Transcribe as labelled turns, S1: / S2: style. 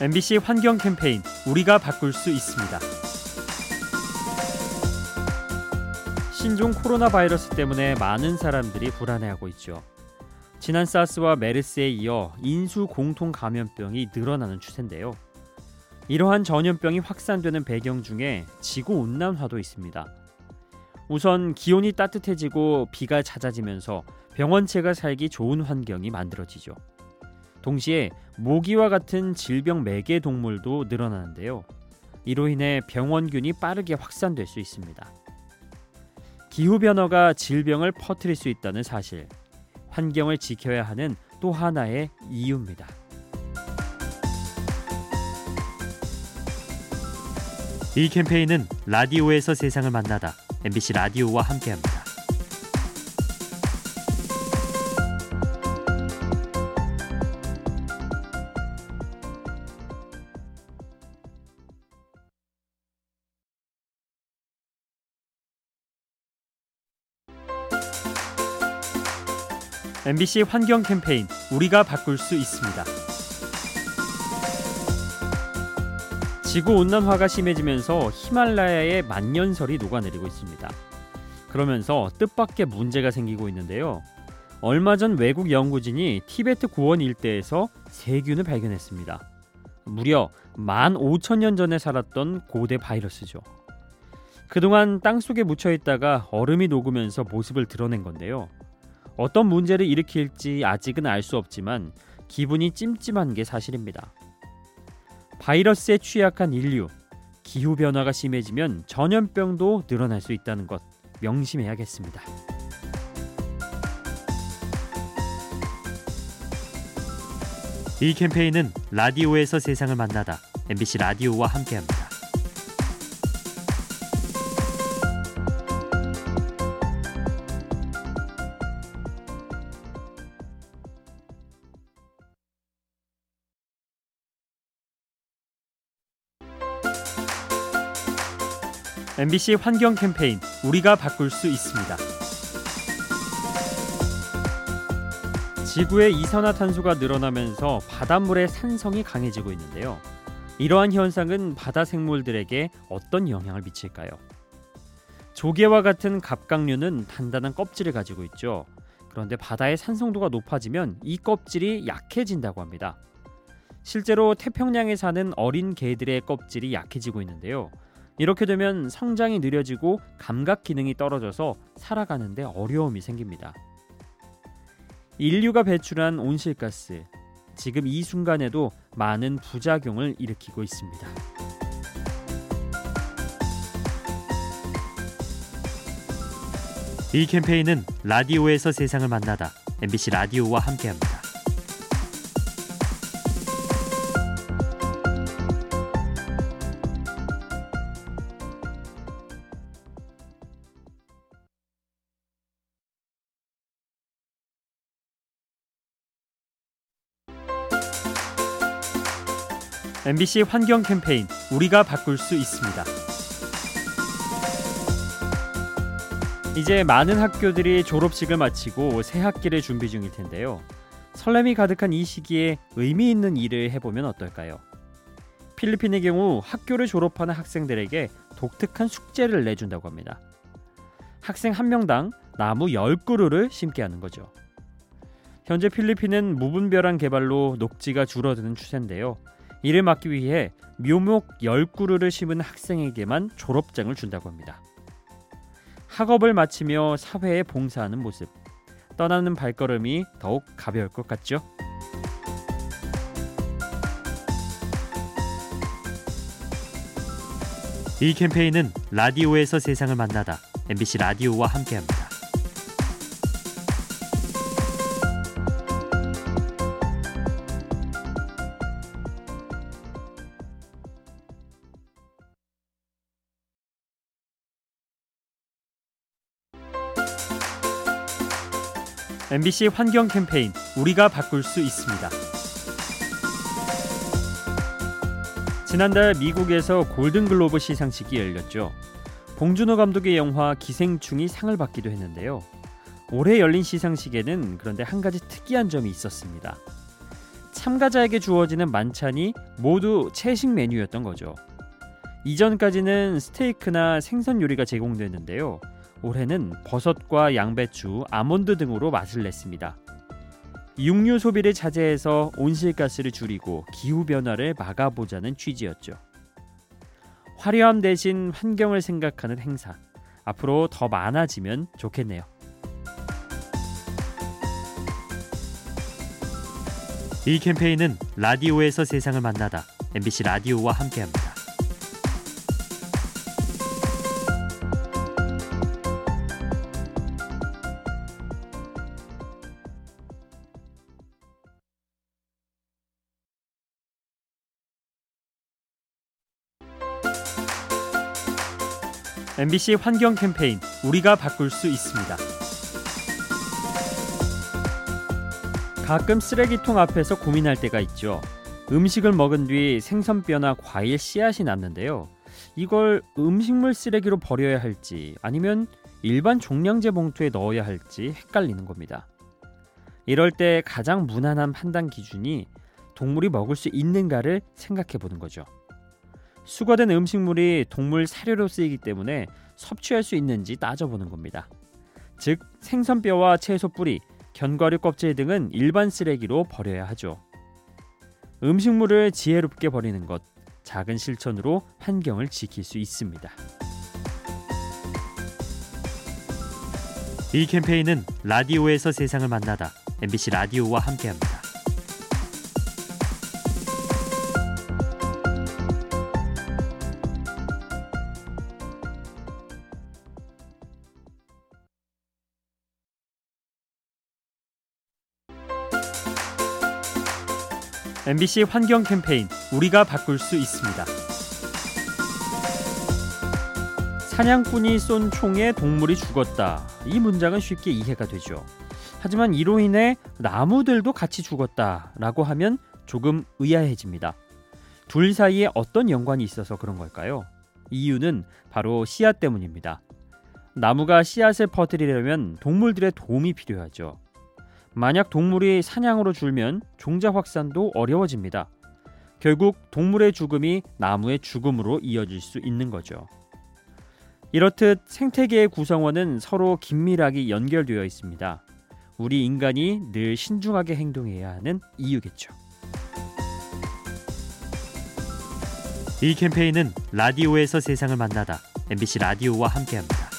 S1: MBC 환경 캠페인 우리가 바꿀 수 있습니다. 신종 코로나 바이러스 때문에 많은 사람들이 불안해하고 있죠. 지난 사스와 메르스에 이어 인수 공통 감염병이 늘어나는 추세인데요. 이러한 전염병이 확산되는 배경 중에 지구 온난화도 있습니다. 우선 기온이 따뜻해지고 비가 잦아지면서 병원체가 살기 좋은 환경이 만들어지죠. 동시에 모기와 같은 질병 매개 동물도 늘어나는데요. 이로 인해 병원균이 빠르게 확산될 수 있습니다. 기후 변화가 질병을 퍼뜨릴 수 있다는 사실, 환경을 지켜야 하는 또 하나의 이유입니다. 이 캠페인은 라디오에서 세상을 만나다 MBC 라디오와 함께합니다. MBC 환경 캠페인 우리가 바꿀 수 있습니다. 지구 온난화가 심해지면서 히말라야의 만년설이 녹아내리고 있습니다. 그러면서 뜻밖의 문제가 생기고 있는데요. 얼마 전 외국 연구진이 티베트 고원 일대에서 세균을 발견했습니다. 무려 15,000년 전에 살았던 고대 바이러스죠. 그동안 땅 속에 묻혀 있다가 얼음이 녹으면서 모습을 드러낸 건데요. 어떤 문제를 일으킬지 아직은 알 수 없지만 기분이 찜찜한 게 사실입니다. 바이러스에 취약한 인류, 기후 변화가 심해지면 전염병도 늘어날 수 있다는 것 명심해야겠습니다. 이 캠페인은 라디오에서 세상을 만나다 MBC 라디오와 함께합니다. MBC 환경 캠페인 우리가 바꿀 수 있습니다. 지구의 이산화탄소가 늘어나면서 바닷물의 산성이 강해지고 있는데요. 이러한 현상은 바다 생물들에게 어떤 영향을 미칠까요? 조개와 같은 갑각류는 단단한 껍질을 가지고 있죠. 그런데 바다의 산성도가 높아지면 이 껍질이 약해진다고 합니다. 실제로 태평양에 사는 어린 개들의 껍질이 약해지고 있는데요. 이렇게 되면 성장이 느려지고 감각 기능이 떨어져서 살아가는데 어려움이 생깁니다. 인류가 배출한 온실가스, 지금 이 순간에도 많은 부작용을 일으키고 있습니다. 이 캠페인은 라디오에서 세상을 만나다 MBC 라디오와 함께합니다. MBC 환경 캠페인 우리가 바꿀 수 있습니다. 이제 많은 학교들이 졸업식을 마치고 새 학기를 준비 중일 텐데요. 설렘이 가득한 이 시기에 의미 있는 일을 해보면 어떨까요? 필리핀의 경우 학교를 졸업하는 학생들에게 독특한 숙제를 내준다고 합니다. 학생 한 명당 나무 10그루를 심게 하는 거죠. 현재 필리핀은 무분별한 개발로 녹지가 줄어드는 추세인데요. 이를 막기 위해 묘목 10그루를 심은 학생에게만 졸업장을 준다고 합니다. 학업을 마치며 사회에 봉사하는 모습, 떠나는 발걸음이 더욱 가벼울 것 같죠? 이 캠페인은 라디오에서 세상을 만나다 MBC 라디오와 함께합니다. MBC 환경 캠페인 우리가 바꿀 수 있습니다. 지난달 미국에서 골든글로브 시상식이 열렸죠. 봉준호 감독의 영화 기생충이 상을 받기도 했는데요. 올해 열린 시상식에는 그런데 한 가지 특이한 점이 있었습니다. 참가자에게 주어지는 만찬이 모두 채식 메뉴였던 거죠. 이전까지는 스테이크나 생선 요리가 제공됐는데요. 올해는 버섯과 양배추, 아몬드 등으로 맛을 냈습니다. 육류 소비를 자제해서 온실가스를 줄이고 기후 변화를 막아보자는 취지였죠. 화려함 대신 환경을 생각하는 행사 앞으로 더 많아지면 좋겠네요. 이 캠페인은 라디오에서 세상을 만나다 MBC 라디오와 함께합니다. MBC 환경 캠페인 우리가 바꿀 수 있습니다. 가끔 쓰레기통 앞에서 고민할 때가 있죠. 음식을 먹은 뒤 생선뼈나 과일 씨앗이 남는데요. 이걸 음식물 쓰레기로 버려야 할지 아니면 일반 종량제 봉투에 넣어야 할지 헷갈리는 겁니다. 이럴 때 가장 무난한 판단 기준이 동물이 먹을 수 있는가를 생각해 보는 거죠. 수거된 음식물이 동물 사료로 쓰이기 때문에 섭취할 수 있는지 따져보는 겁니다. 즉 생선뼈와 채소 뿌리, 견과류 껍질 등은 일반 쓰레기로 버려야 하죠. 음식물을 지혜롭게 버리는 것, 작은 실천으로 환경을 지킬 수 있습니다. 이 캠페인은 라디오에서 세상을 만나다 MBC 라디오와 함께합니다. MBC 환경 캠페인 우리가 바꿀 수 있습니다. 사냥꾼이 쏜 총에 동물이 죽었다. 이 문장은 쉽게 이해가 되죠. 하지만 이로 인해 나무들도 같이 죽었다라고 하면 조금 의아해집니다. 둘 사이에 어떤 연관이 있어서 그런 걸까요? 이유는 바로 씨앗 때문입니다. 나무가 씨앗을 퍼뜨리려면 동물들의 도움이 필요하죠. 만약 동물이 사냥으로 줄면 종자 확산도 어려워집니다. 결국 동물의 죽음이 나무의 죽음으로 이어질 수 있는 거죠. 이렇듯 생태계의 구성원은 서로 긴밀하게 연결되어 있습니다. 우리 인간이 늘 신중하게 행동해야 하는 이유겠죠. 이 캠페인은 라디오에서 세상을 만나다 MBC 라디오와 함께합니다.